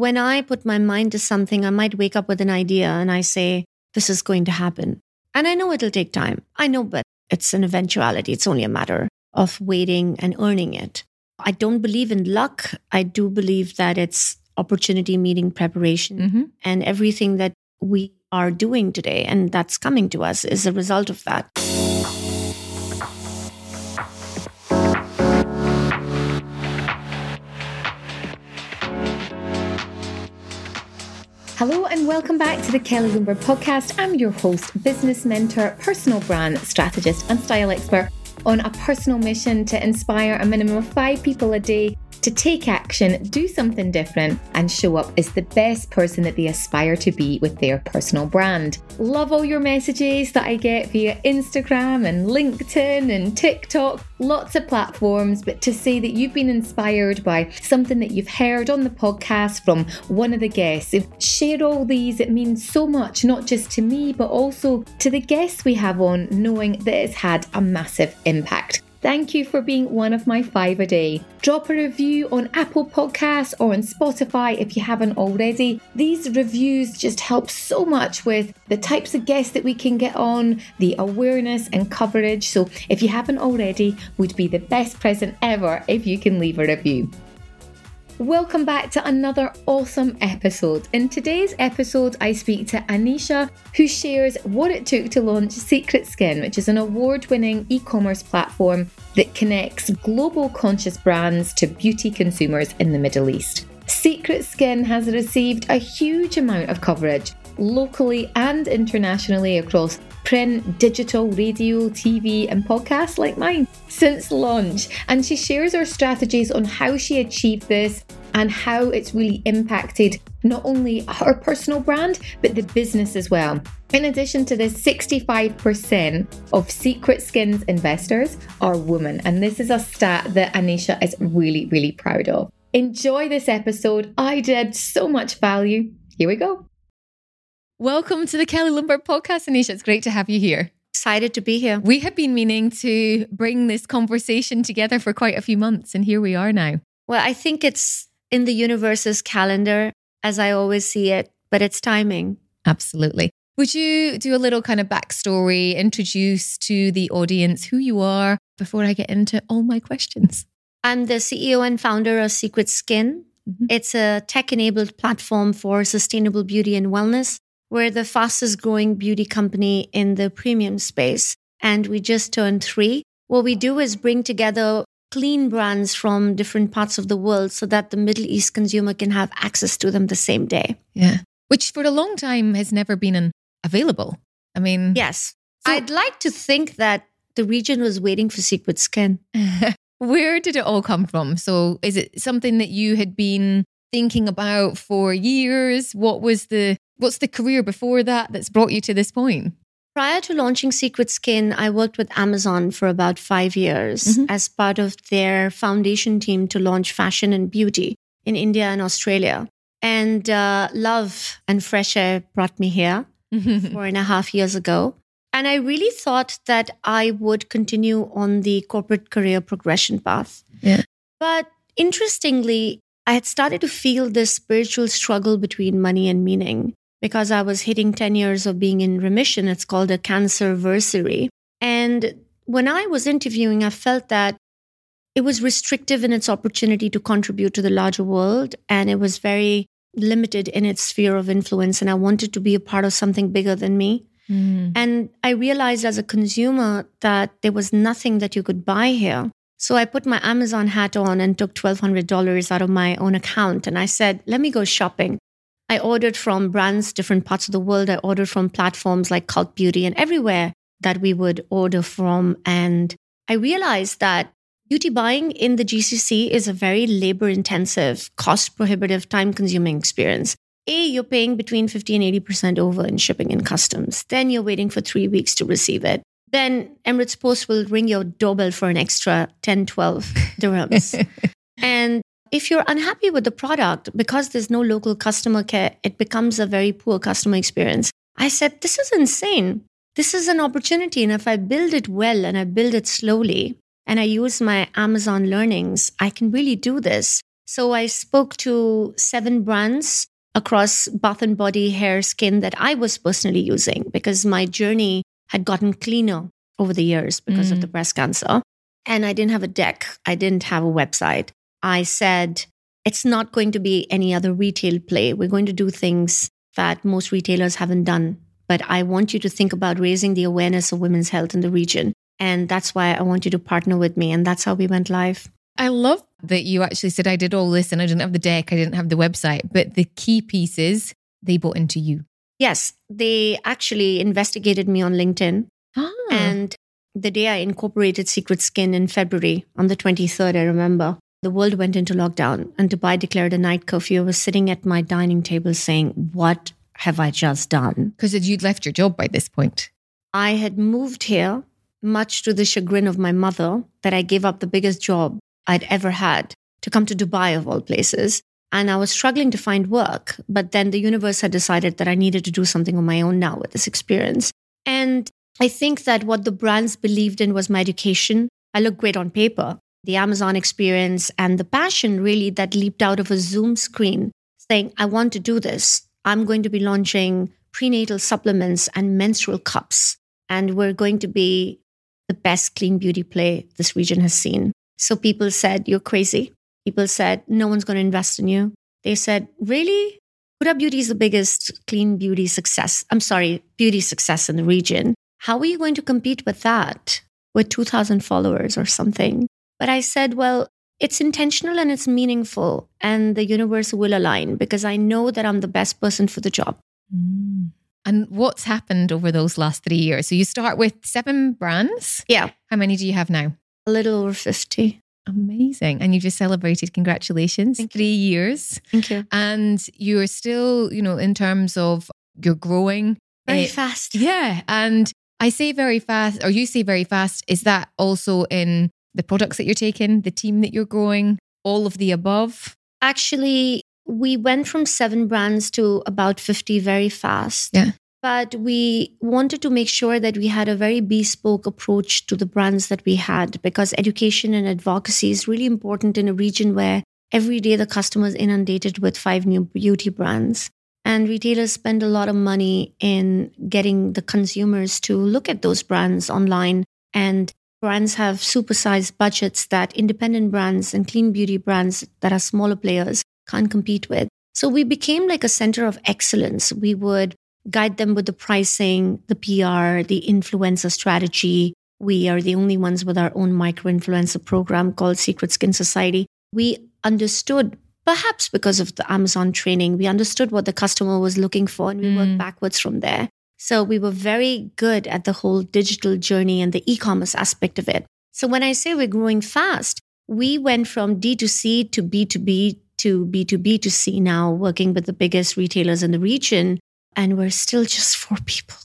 when I put my mind to something, I might wake up with an idea and I say, this is going to happen. And I know it'll take time. I know, but it's an eventuality. It's only a matter of waiting and earning it. I don't believe in luck. I do believe that it's opportunity meeting preparation Mm-hmm. and everything that we are doing today and that's coming to us is a result of that. Hello and welcome back to the Kelly Lundberg podcast. I'm your host, business mentor, personal brand strategist, and style expert on a personal mission to inspire a minimum of five people a day to take action, do something different, and show up as the best person that they aspire to be with their personal brand. Love all your messages that I get via Instagram and LinkedIn and TikTok, lots of platforms. But to say that you've been inspired by something that you've heard on the podcast from one of the guests, share all these. It means so much, not just to me, but also to the guests we have on, knowing that it's had a massive impact. Thank you for being one of my five a day. Drop a review on Apple Podcasts or on Spotify if you haven't already. These reviews just help so much with the types of guests that we can get on, the awareness and coverage. So if you haven't already, would be the best present ever if you can leave a review. Welcome back to another awesome episode. In today's episode, I speak to Anisha, who shares what it took to launch Secret Skin, which is an award winning e commerce platform that connects global conscious brands to beauty consumers in the Middle East. Secret Skin has received a huge amount of coverage locally and internationally across print, digital, radio, TV, and podcasts like mine since launch. And she shares her strategies on how she achieved this and how it's really impacted not only her personal brand, but the business as well. In addition to this, 65% of Secret Skins investors are women. And this is a stat that Anisha is really, really proud of. Enjoy this episode. I did so much value. Here we go. Welcome to the Kelly Lundberg podcast, Anisha. It's great to have you here. Excited to be here. We have been meaning to bring this conversation together for quite a few months, and here we are now. Well, I think it's in the universe's calendar, as I always see it, but it's timing. Absolutely. Would you do a little kind of backstory, introduce to the audience who you are before I get into all my questions? I'm the CEO and founder of Secret Skin. Mhm. It's a tech enabled platform for sustainable beauty and wellness. We're the fastest growing beauty company in the premium space, and we just turned three. What we do is bring together clean brands from different parts of the world so that the Middle East consumer can have access to them the same day. Yeah. Which for a long time has never been an, available. I mean, Yes. So- I'd like to think that the region was waiting for Secret Skin. Where did it all come from? So, is it something that you had been thinking about for years? What was the what's the career before that that's brought you to this point? Prior to launching Secret Skin, I worked with Amazon for about five years Mhm. as part of their foundation team to launch fashion and beauty in India and Australia. And uh, love and fresh air brought me here four and a half years ago. And I really thought that I would continue on the corporate career progression path. Yeah. But interestingly, I had started to feel this spiritual struggle between money and meaning because I was hitting 10 years of being in remission. It's called a cancer versary. And when I was interviewing, I felt that it was restrictive in its opportunity to contribute to the larger world. And it was very limited in its sphere of influence. And I wanted to be a part of something bigger than me. Mm. And I realized as a consumer that there was nothing that you could buy here. So I put my Amazon hat on and took $1,200 out of my own account. And I said, let me go shopping. I ordered from brands, different parts of the world. I ordered from platforms like Cult Beauty and everywhere that we would order from. And I realized that beauty buying in the GCC is a very labor intensive, cost prohibitive, time consuming experience. A, you're paying between 50 and 80% over in shipping and customs. Then you're waiting for three weeks to receive it. Then Emirates Post will ring your doorbell for an extra 10, 12 dirhams. and if you're unhappy with the product, because there's no local customer care, it becomes a very poor customer experience. I said, this is insane. This is an opportunity. And if I build it well and I build it slowly and I use my Amazon learnings, I can really do this. So I spoke to seven brands across bath and body, hair, skin that I was personally using because my journey had gotten cleaner over the years because mm. of the breast cancer. And I didn't have a deck, I didn't have a website. I said, it's not going to be any other retail play. We're going to do things that most retailers haven't done. But I want you to think about raising the awareness of women's health in the region. And that's why I want you to partner with me. And that's how we went live. I love that you actually said, I did all this and I didn't have the deck, I didn't have the website, but the key pieces they bought into you. Yes, they actually investigated me on LinkedIn. Ah. And the day I incorporated Secret Skin in February, on the 23rd, I remember, the world went into lockdown and Dubai declared a night curfew. I was sitting at my dining table saying, What have I just done? Because you'd left your job by this point. I had moved here, much to the chagrin of my mother, that I gave up the biggest job I'd ever had to come to Dubai, of all places. And I was struggling to find work. But then the universe had decided that I needed to do something on my own now with this experience. And I think that what the brands believed in was my education. I look great on paper. The Amazon experience and the passion really that leaped out of a Zoom screen saying, I want to do this. I'm going to be launching prenatal supplements and menstrual cups. And we're going to be the best clean beauty play this region has seen. So people said, You're crazy. People said, No one's going to invest in you. They said, Really? Huda Beauty is the biggest clean beauty success. I'm sorry, beauty success in the region. How are you going to compete with that with 2,000 followers or something? But I said, Well, it's intentional and it's meaningful, and the universe will align because I know that I'm the best person for the job. Mm. And what's happened over those last three years? So you start with seven brands. Yeah. How many do you have now? A little over 50. Amazing. And you just celebrated, congratulations, Thank three you. years. Thank you. And you're still, you know, in terms of you're growing very uh, fast. Yeah. And I say very fast, or you say very fast. Is that also in the products that you're taking, the team that you're growing, all of the above? Actually, we went from seven brands to about 50 very fast. Yeah. But we wanted to make sure that we had a very bespoke approach to the brands that we had because education and advocacy is really important in a region where every day the customer is inundated with five new beauty brands. And retailers spend a lot of money in getting the consumers to look at those brands online. And brands have supersized budgets that independent brands and clean beauty brands that are smaller players can't compete with. So we became like a center of excellence. We would guide them with the pricing, the PR, the influencer strategy. We are the only ones with our own micro influencer program called Secret Skin Society. We understood, perhaps because of the Amazon training, we understood what the customer was looking for and we mm. worked backwards from there. So we were very good at the whole digital journey and the e commerce aspect of it. So when I say we're growing fast, we went from D2C to B2B to B2B to C now, working with the biggest retailers in the region and we're still just four people.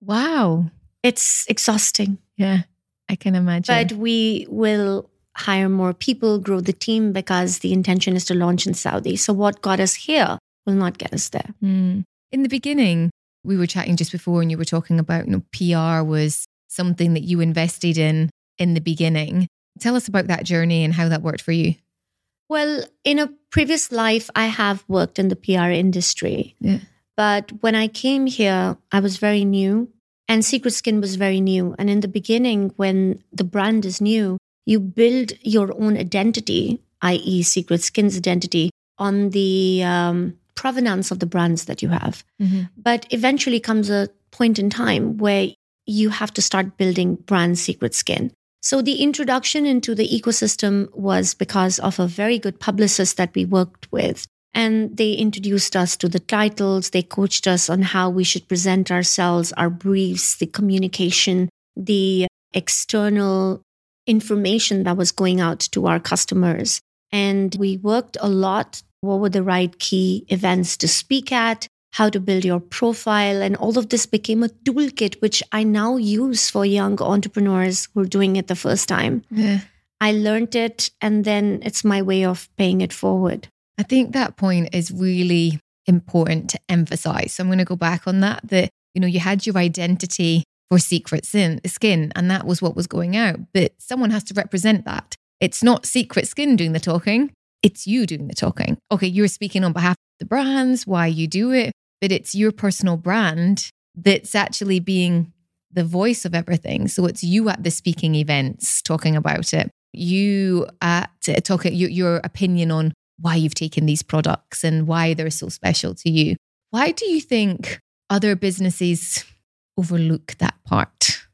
Wow. It's exhausting. Yeah, I can imagine. But we will hire more people, grow the team because the intention is to launch in Saudi. So what got us here will not get us there. Mm. In the beginning, we were chatting just before and you were talking about, you know, PR was something that you invested in in the beginning. Tell us about that journey and how that worked for you. Well, in a previous life, I have worked in the PR industry. Yeah. But when I came here, I was very new and Secret Skin was very new. And in the beginning, when the brand is new, you build your own identity, i.e., Secret Skin's identity, on the um, provenance of the brands that you have. Mm-hmm. But eventually comes a point in time where you have to start building brand Secret Skin. So the introduction into the ecosystem was because of a very good publicist that we worked with and they introduced us to the titles. They coached us on how we should present ourselves, our briefs, the communication, the external information that was going out to our customers. And we worked a lot. What were the right key events to speak at? How to build your profile. And all of this became a toolkit, which I now use for young entrepreneurs who are doing it the first time. Yeah. I learned it, and then it's my way of paying it forward. I think that point is really important to emphasize. So I'm going to go back on that that you know you had your identity for secret sin, skin and that was what was going out, but someone has to represent that. It's not secret skin doing the talking. it's you doing the talking. Okay, you're speaking on behalf of the brands, why you do it, but it's your personal brand that's actually being the voice of everything. So it's you at the speaking events talking about it. You at talking your, your opinion on why you've taken these products and why they're so special to you. Why do you think other businesses overlook that part?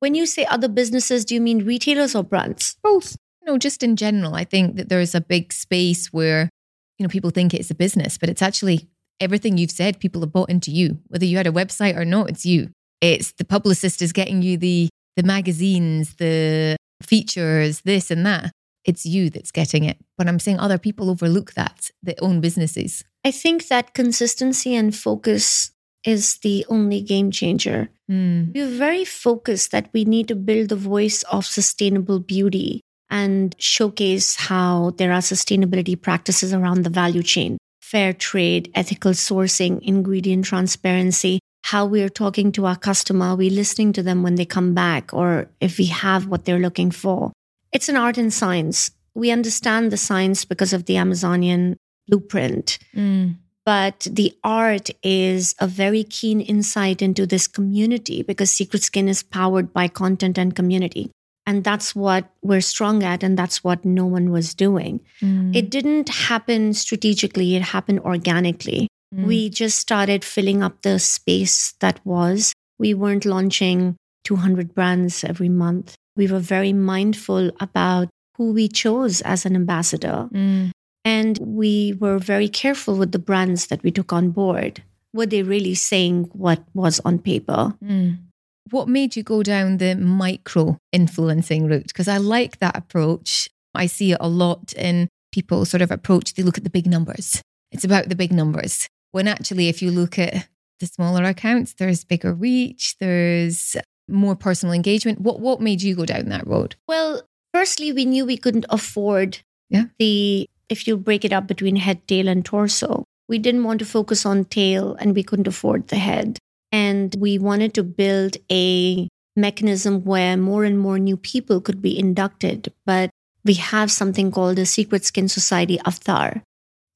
When you say other businesses, do you mean retailers or brands? Both. No, just in general. I think that there's a big space where, you know, people think it's a business, but it's actually everything you've said, people have bought into you. Whether you had a website or not, it's you. It's the publicist is getting you the the magazines, the features, this and that. It's you that's getting it. But I'm saying other people overlook that, that own businesses. I think that consistency and focus is the only game changer. Mm. We're very focused that we need to build the voice of sustainable beauty and showcase how there are sustainability practices around the value chain fair trade, ethical sourcing, ingredient transparency, how we're talking to our customer, are we listening to them when they come back, or if we have what they're looking for. It's an art and science. We understand the science because of the Amazonian blueprint. Mm. But the art is a very keen insight into this community because Secret Skin is powered by content and community. And that's what we're strong at. And that's what no one was doing. Mm. It didn't happen strategically, it happened organically. Mm. We just started filling up the space that was. We weren't launching 200 brands every month. We were very mindful about who we chose as an ambassador. Mm. And we were very careful with the brands that we took on board. Were they really saying what was on paper? Mm. What made you go down the micro influencing route? Because I like that approach. I see it a lot in people sort of approach, they look at the big numbers. It's about the big numbers. When actually, if you look at the smaller accounts, there's bigger reach, there's more personal engagement. What what made you go down that road? Well, firstly, we knew we couldn't afford yeah. the if you break it up between head, tail, and torso. We didn't want to focus on tail and we couldn't afford the head. And we wanted to build a mechanism where more and more new people could be inducted. But we have something called the Secret Skin Society Avatar.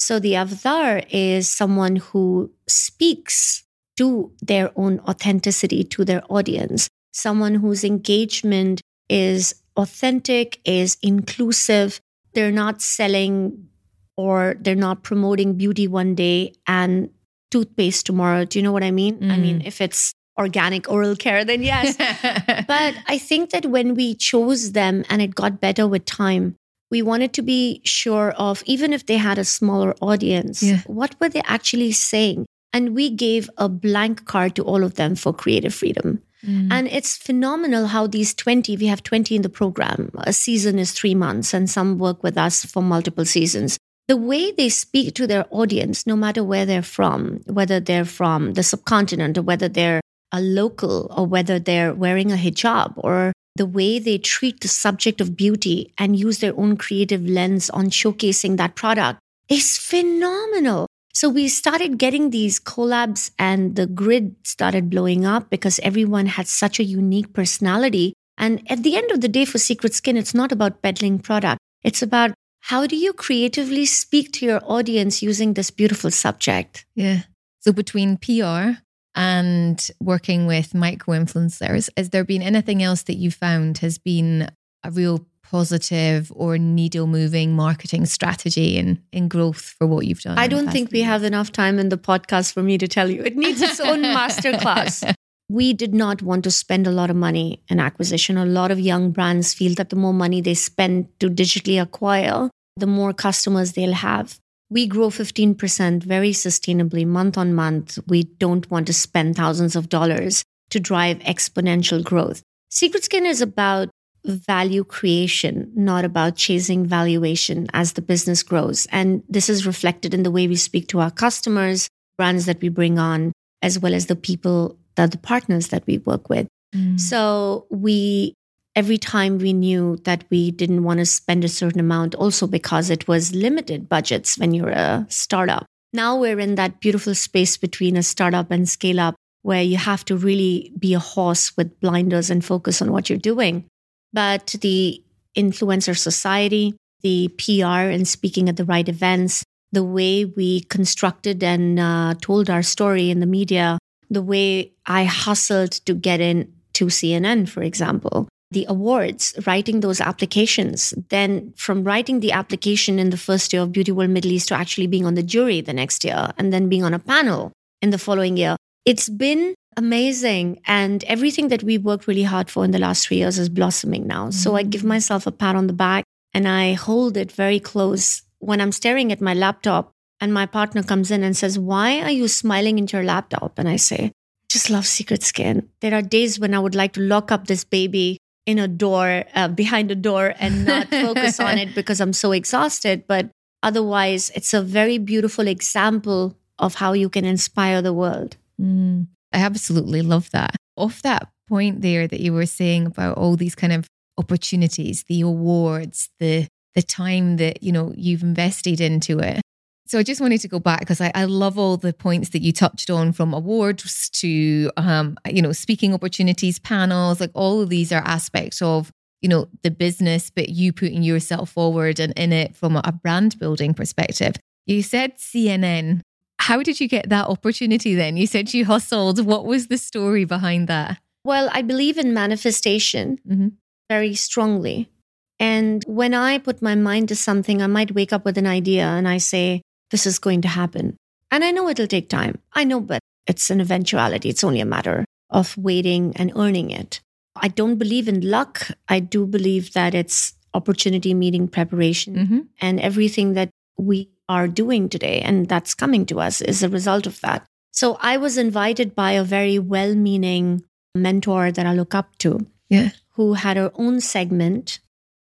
So the avatar is someone who speaks to their own authenticity to their audience, someone whose engagement is authentic, is inclusive. They're not selling or they're not promoting beauty one day and toothpaste tomorrow. Do you know what I mean? Mm. I mean, mm. if it's organic oral care, then yes. but I think that when we chose them and it got better with time, we wanted to be sure of, even if they had a smaller audience, yeah. what were they actually saying? And we gave a blank card to all of them for creative freedom. Mm. And it's phenomenal how these 20, we have 20 in the program. A season is three months, and some work with us for multiple seasons the way they speak to their audience, no matter where they're from, whether they're from the subcontinent or whether they're a local or whether they're wearing a hijab or the way they treat the subject of beauty and use their own creative lens on showcasing that product is phenomenal. So we started getting these collabs and the grid started blowing up because everyone had such a unique personality. And at the end of the day, for Secret Skin, it's not about peddling product. It's about how do you creatively speak to your audience using this beautiful subject? Yeah. So between PR and working with micro influencers, has there been anything else that you found has been a real positive or needle moving marketing strategy in, in growth for what you've done? I don't think we years? have enough time in the podcast for me to tell you. It needs its own masterclass. We did not want to spend a lot of money in acquisition. A lot of young brands feel that the more money they spend to digitally acquire, the more customers they'll have. We grow 15% very sustainably month on month. We don't want to spend thousands of dollars to drive exponential growth. Secret Skin is about value creation, not about chasing valuation as the business grows. And this is reflected in the way we speak to our customers, brands that we bring on, as well as the people that the partners that we work with. Mm. So we every time we knew that we didn't want to spend a certain amount also because it was limited budgets when you're a startup. Now we're in that beautiful space between a startup and scale up where you have to really be a horse with blinders and focus on what you're doing. But the influencer society, the PR and speaking at the right events, the way we constructed and uh, told our story in the media, the way I hustled to get in to CNN, for example, the awards, writing those applications, then from writing the application in the first year of Beauty World Middle East to actually being on the jury the next year and then being on a panel in the following year. It's been amazing. And everything that we worked really hard for in the last three years is blossoming now. Mm-hmm. So I give mm. myself a pat on the back and I hold it very close when I'm staring at my laptop and my partner comes in and says, Why are you smiling into your laptop? And I say, just love Secret Skin. There are days when I would like to lock up this baby in a door, uh, behind a door, and not focus on it because I'm so exhausted. But otherwise, it's a very beautiful example of how you can inspire the world. Mm, I absolutely love that. Off that point there that you were saying about all these kind of opportunities, the awards, the the time that you know you've invested into it. So I just wanted to go back because I, I, love all the points that you touched on from awards to, um, you know, speaking opportunities, panels, like all of these are aspects of, you know, the business, but you putting yourself forward and in it from a brand building perspective. You said CNN. How did you get that opportunity then? You said you hustled. What was the story behind that? Well, I believe in manifestation mm-hmm. very strongly. And when I put my mind to something, I might wake up with an idea and I say, this is going to happen. And I know it'll take time. I know, but it's an eventuality. It's only a matter of waiting and earning it. I don't believe in luck. I do believe that it's opportunity meeting preparation mm-hmm. and everything that we are doing today and that's coming to us is a result of that. So I was invited by a very well meaning mentor that I look up to. Yeah. Who had her own segment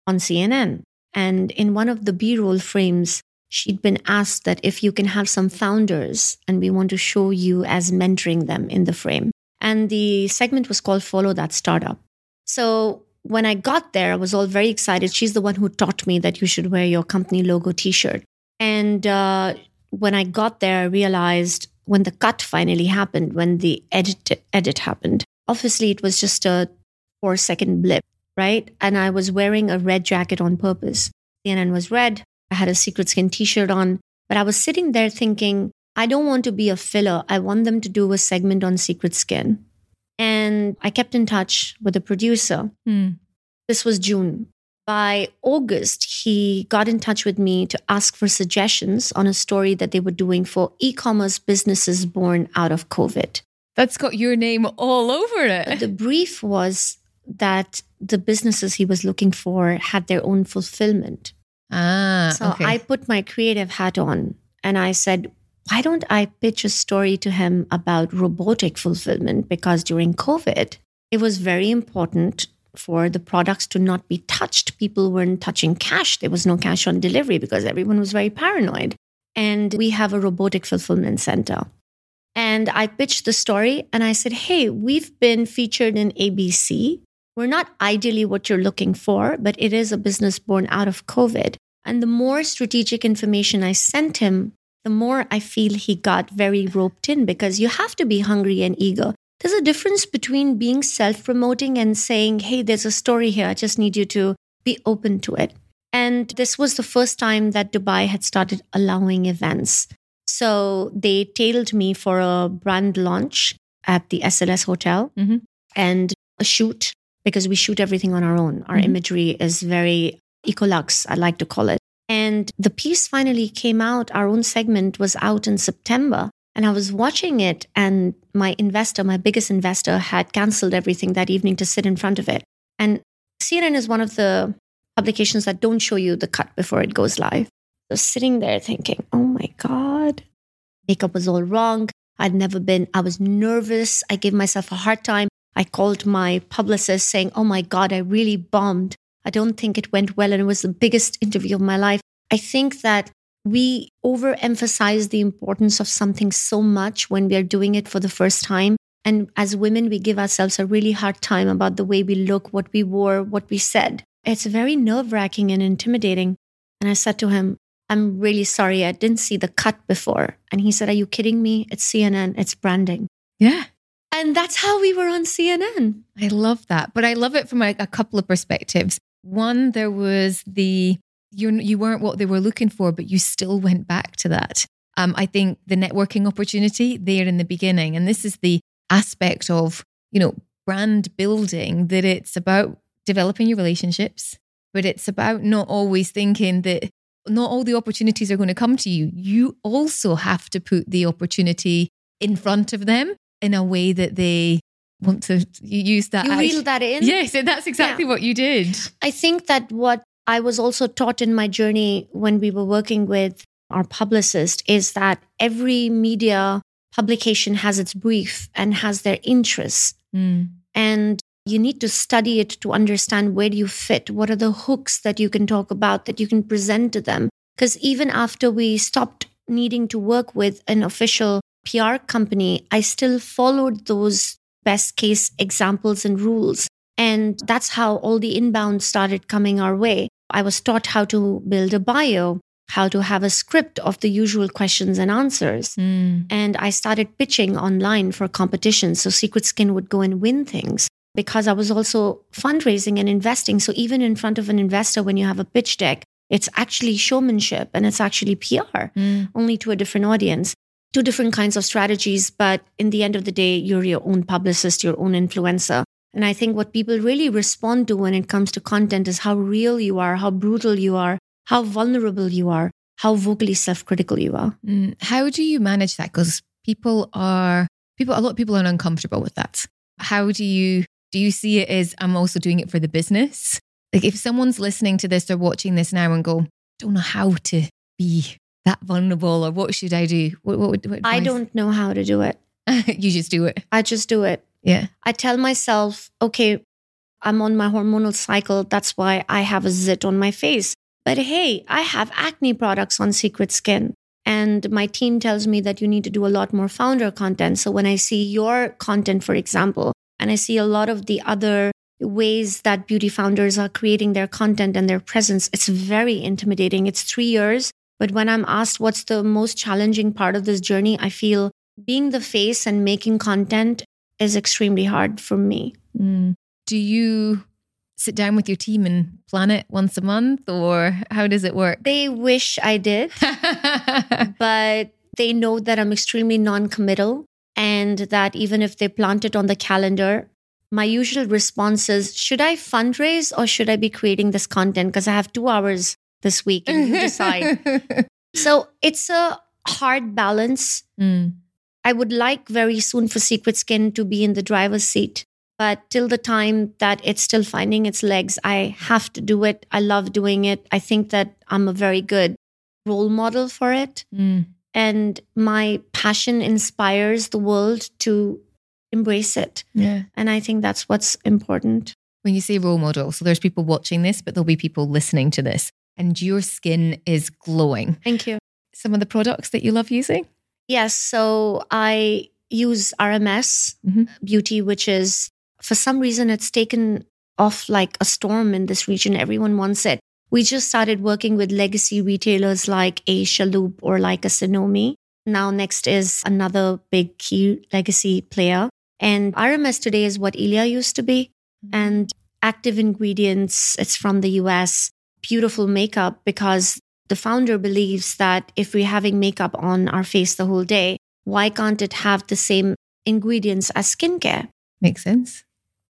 on CNN. And in one of the B roll frames, she'd been asked that if you can have some founders and we want to show you as mentoring them in the frame. And the segment was called Follow That Startup. So when I got there, I was all very excited. She's the one who taught me that you should wear your company logo t shirt. And uh, when I got there, I realized when the cut finally happened, when the edit, edit happened, obviously it was just a four second blip, right? And I was wearing a red jacket on purpose. CNN was red, I had a Secret Skin t shirt on, but I was sitting there thinking, I don't want to be a filler. I want them to do a segment on Secret Skin. And I kept in touch with the producer. Hmm. This was June. By August, he got in touch with me to ask for suggestions on a story that they were doing for e commerce businesses born out of COVID. That's got your name all over it. The brief was that the businesses he was looking for had their own fulfillment. Ah, so okay. I put my creative hat on and I said, why don't I pitch a story to him about robotic fulfillment? Because during COVID, it was very important for the products to not be touched. People weren't touching cash. There was no cash on delivery because everyone was very paranoid. And we have a robotic fulfillment center. And I pitched the story and I said, Hey, we've been featured in ABC. We're not ideally what you're looking for, but it is a business born out of COVID. And the more strategic information I sent him, the more I feel he got very roped in because you have to be hungry and eager. There's a difference between being self promoting and saying, hey, there's a story here. I just need you to be open to it. And this was the first time that Dubai had started allowing events. So they tailed me for a brand launch at the SLS Hotel mm-hmm. and a shoot because we shoot everything on our own. Our mm-hmm. imagery is very ecolux, I like to call it. And the piece finally came out. Our own segment was out in September. And I was watching it, and my investor, my biggest investor, had canceled everything that evening to sit in front of it. And CNN is one of the publications that don't show you the cut before it goes live. So sitting there thinking, oh my God, makeup was all wrong. I'd never been, I was nervous. I gave myself a hard time. I called my publicist saying, Oh my God, I really bombed. I don't think it went well. And it was the biggest interview of my life. I think that we overemphasize the importance of something so much when we are doing it for the first time. And as women, we give ourselves a really hard time about the way we look, what we wore, what we said. It's very nerve wracking and intimidating. And I said to him, I'm really sorry. I didn't see the cut before. And he said, Are you kidding me? It's CNN, it's branding. Yeah. And that's how we were on CNN. I love that. But I love it from a, a couple of perspectives. One, there was the you you weren't what they were looking for, but you still went back to that. Um, I think the networking opportunity there in the beginning, and this is the aspect of you know brand building that it's about developing your relationships, but it's about not always thinking that not all the opportunities are going to come to you. You also have to put the opportunity in front of them in a way that they want to use that. You reel that in? Yes, and that's exactly yeah. what you did. I think that what I was also taught in my journey when we were working with our publicist is that every media publication has its brief and has their interests. Mm. And you need to study it to understand where do you fit what are the hooks that you can talk about that you can present to them because even after we stopped needing to work with an official PR company I still followed those best case examples and rules and that's how all the inbound started coming our way I was taught how to build a bio how to have a script of the usual questions and answers. Mm. And I started pitching online for competitions. So Secret Skin would go and win things because I was also fundraising and investing. So even in front of an investor, when you have a pitch deck, it's actually showmanship and it's actually PR, mm. only to a different audience. Two different kinds of strategies, but in the end of the day, you're your own publicist, your own influencer. And I think what people really respond to when it comes to content is how real you are, how brutal you are, how vulnerable you are, how vocally self critical you are. Mm. How do you manage that? Because people are, people, a lot of people are uncomfortable with that. How do you do you see it as I'm also doing it for the business? Like if someone's listening to this or watching this now and go, don't know how to be that vulnerable or what should I do? What, what, what I don't know how to do it. you just do it. I just do it. Yeah. I tell myself, okay, I'm on my hormonal cycle. That's why I have a zit on my face. But hey, I have acne products on Secret Skin. And my team tells me that you need to do a lot more founder content. So when I see your content, for example, and I see a lot of the other ways that beauty founders are creating their content and their presence. It's very intimidating. It's three years. But when I'm asked what's the most challenging part of this journey, I feel being the face and making content is extremely hard for me. Mm. Do you sit down with your team and plan it once a month, or how does it work? They wish I did, but they know that I'm extremely non committal and that even if they plant it on the calendar, my usual response is should I fundraise or should I be creating this content? Because I have two hours this week and you decide. so it's a hard balance. Mm. I would like very soon for Secret Skin to be in the driver's seat. But till the time that it's still finding its legs, I have to do it. I love doing it. I think that I'm a very good role model for it. Mm and my passion inspires the world to embrace it. Yeah. And I think that's what's important. When you say role model, so there's people watching this, but there'll be people listening to this, and your skin is glowing. Thank you. Some of the products that you love using? Yes. So I use RMS mm-hmm. Beauty, which is for some reason it's taken off like a storm in this region. Everyone wants it. We just started working with legacy retailers like a Chalhoub or like a Sanomi. Now, next is another big key legacy player. And RMS today is what Ilia used to be. Mm-hmm. And active ingredients, it's from the US. Beautiful makeup because the founder believes that if we're having makeup on our face the whole day, why can't it have the same ingredients as skincare? Makes sense.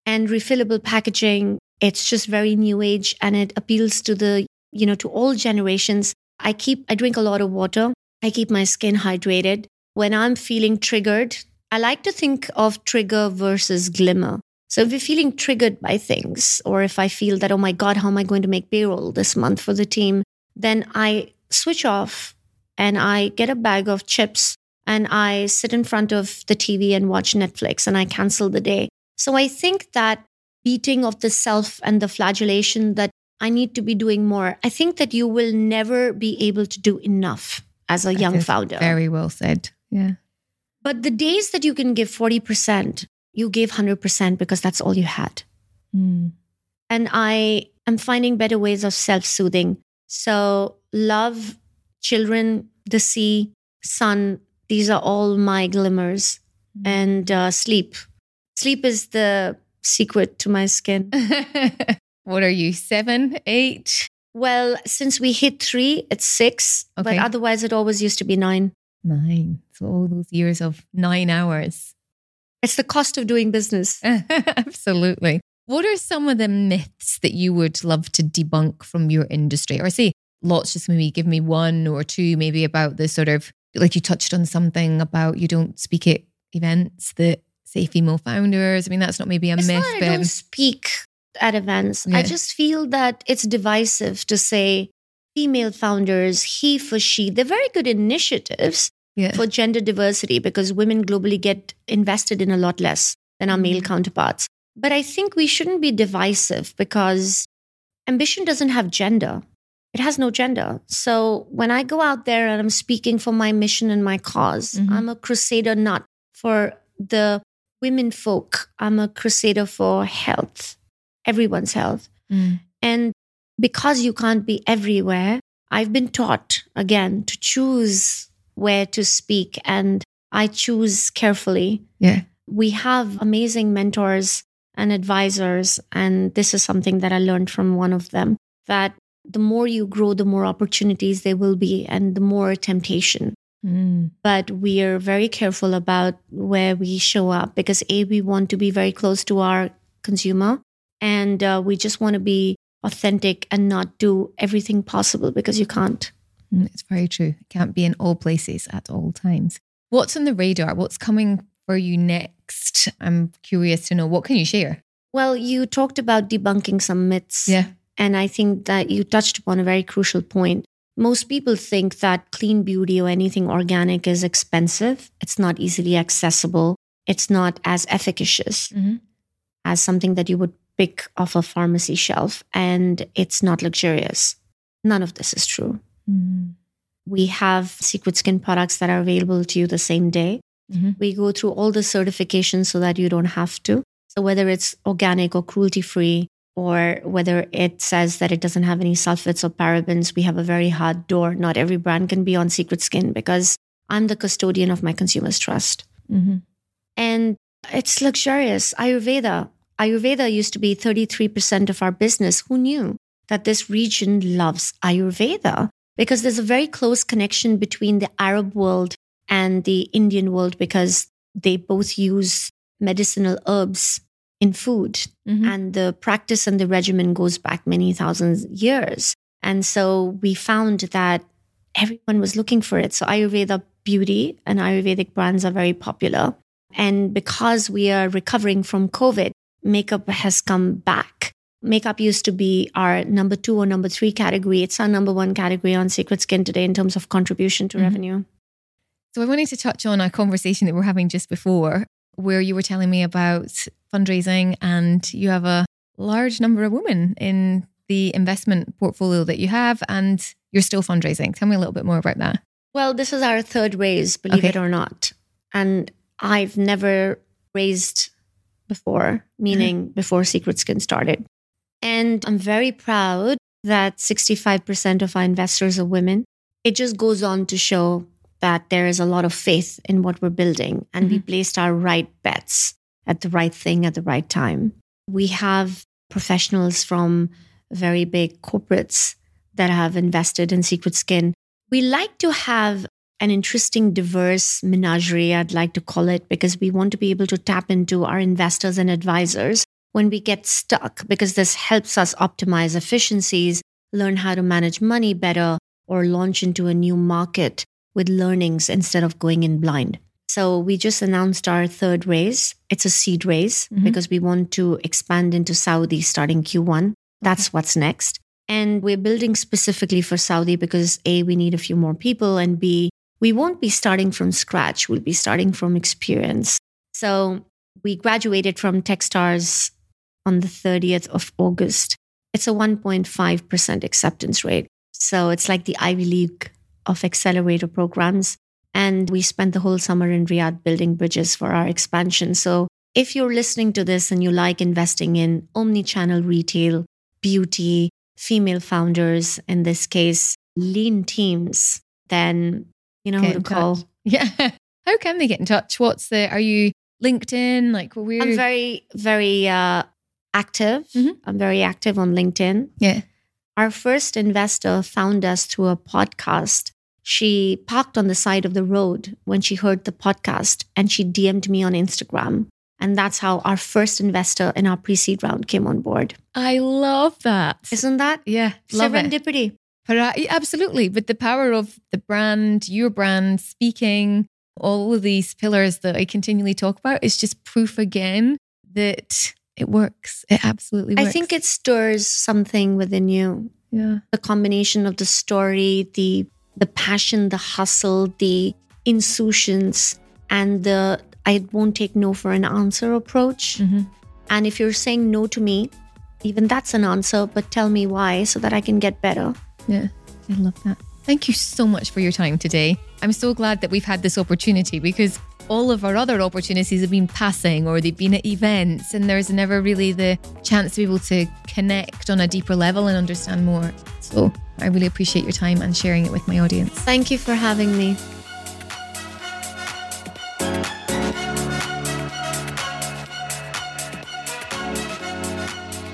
And refillable packaging it's just very new age and it appeals to the, you know, to all generations. I keep, I drink a lot of water. I keep my skin hydrated. When I'm feeling triggered, I like to think of trigger versus glimmer. So if you're feeling triggered by things, or if I feel that, oh my God, how am I going to make payroll this month for the team? Then I switch off and I get a bag of chips and I sit in front of the TV and watch Netflix and I cancel the day. So I think that beating of the self and the flagellation that I need to be doing more. I think that you will never be able to do enough as a that young founder. Very well said. Yeah. But the days that you can give 40%, you gave 100% because that's all you had. Mm. And I am finding better ways of self soothing. So, love, children, the sea, sun, these are all my glimmers. Mm. And uh, sleep. Sleep is the secret to my skin. what are you, seven, eight? Well, since we hit three, it's six. Okay. But otherwise, it always used to be nine. Nine. So all those years of nine hours. It's the cost of doing business. Absolutely. What are some of the myths that you would love to debunk from your industry? Or say, lots, just maybe give me one or two, maybe about the sort of, like you touched on something about you don't speak at events that say female founders. I mean, that's not maybe a It's myth, not I but don't speak at events. Yeah. I just feel that it's divisive to say female founders, he for she. They're very good initiatives yeah. for gender diversity because women globally get invested in a lot less than our male Mhm. counterparts. But I think we shouldn't be divisive because ambition doesn't have gender. It has no gender. So when I go out there and I'm speaking for my mission and my because Mhm. I'm a crusader not for the women folk. I'm a crusader for health, everyone's health. Mm. And because you can't be everywhere, I've been taught again to choose where to speak and I choose carefully. Yeah. We have amazing mentors and advisors. And this is something that I learned from one of them that the more you grow, the more opportunities there will be and the more temptation. Mm. But we are very careful about where we show up because A, we want to be very close to our consumer and uh, we just want to be authentic and not do everything possible because you can't. Mm, It's very true. It can't be in all places at all times. What's on the radar? What's coming for you next? I'm curious to know. What can you share? Well, you talked about debunking some myths. Yeah. And I think that you touched upon a very crucial point. Most people think that clean beauty or anything organic is expensive. It's not easily accessible. It's not as efficacious Mhm. as something that you would pick off a pharmacy shelf. And it's not luxurious. None of this is true. Mm. We have secret skin products that are available to you the same day. Mhm. We go through all the certifications so that you don't have to. So, whether it's organic or cruelty free, or whether it says that it doesn't have any sulfates or parabens, we have a very hard door. Not every brand can be on Secret Skin because I'm the custodian of my consumers' trust. Mhm. And it's luxurious. Ayurveda. Ayurveda used to be 33% of our business. Who knew that this region loves Ayurveda? Because there's a very close connection between the Arab world and the Indian world because they both use medicinal herbs in food. Mhm. And the practice and the regimen goes back many thousands years. And so we found that everyone was looking for it. So Ayurveda beauty and Ayurvedic brands are very popular. And because we are recovering from COVID, makeup has come back. Makeup used to be our number two or number three category. It's our number one category on Secret Skin today in terms of contribution to Mhm. revenue. So I wanted to touch on a conversation that we are having just before, where you were telling me about fundraising, and you have a large number of women in the investment portfolio that you have, and you're still fundraising. Tell me a little bit more about that. Well, this is our third raise, believe Okay. it or not. And I've never raised before, meaning mm-hmm. before Secret Skin started. And I'm very proud that 65% of our investors are women. It just goes on to show that there is a lot of faith in what we're building and we mm-hmm. placed our right bets at the right thing at the right time. We have professionals from very big corporates that have invested in Secret Skin. We like to have an interesting, diverse menagerie, I'd like to call it, because we want to be able to tap into our investors and advisors when we get stuck, because this helps us optimize efficiencies, learn how to manage money better, or launch into a new market with learnings instead of going in blind. So we just announced our third raise. It's a seed raise Mhm. because we want to expand into Saudi starting Q1. That's what's next. And we're building specifically for Saudi because A, we need a few more people, and B, we won't be starting from scratch. We'll be starting from experience. So we graduated from Techstars on the 30th of August. It's a 1.5% acceptance rate. So it's like the Ivy League of accelerator programs. And we spent the whole summer in Riyadh building bridges for our expansion. So if you're listening to this and you like investing in omni-channel retail, beauty, female founders, in this case, lean teams, then you know Get who to call. touch. Yeah. How can they get in touch? What's the, are you LinkedIn? Like where? I'm very, very uh, active. Mhm. I'm very active on LinkedIn. yeah. Our first investor found us through a podcast. She parked on the side of the road when she heard the podcast and she DM'd me on Instagram. And that's how our first investor in our pre seed round came on board. I love that. Isn't that? Yeah, love serendipity. It. Uh, absolutely, with the power of the brand, your brand, speaking, all of these pillars that I continually talk about, it's just proof again that it works. It absolutely works. I think it stirs something within you. Yeah. The combination of the story, the the passion, the hustle, the insouciance, and the I won't take no for an answer approach. Mm-hmm. And if you're saying no to me, even that's an answer, but tell me why so that I can get better. Yeah, I love that. Thank you so much for your time today. I'm so glad that we've had this opportunity because all of our other opportunities have been passing or they've been at events, and there's never really the chance to be able to connect on a deeper level and understand more. So I really appreciate your time and sharing it with my audience. Thank you for having me.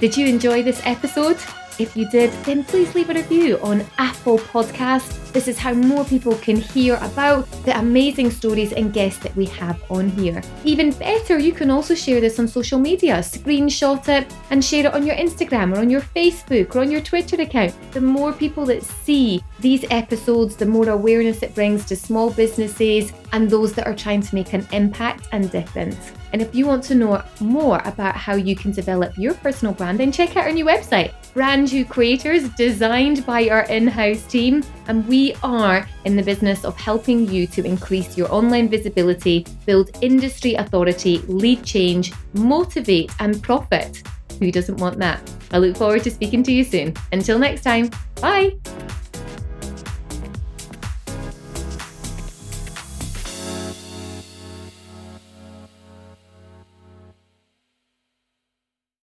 Did you enjoy this episode? If you did, then please leave a review on Apple Podcasts. This is how more people can hear about the amazing stories and guests that we have on here. Even better, you can also share this on social media, screenshot it and share it on your Instagram or on your Facebook or on your Twitter account. The more people that see these episodes, the more awareness it brings to small businesses and those that are trying to make an impact and difference. And if you want to know more about how you can develop your personal brand, then check out our new website, Brand New Creators, designed by our in house team. And we are in the business of helping you to increase your online visibility, build industry authority, lead change, motivate, and profit. Who doesn't want that? I look forward to speaking to you soon. Until next time, bye.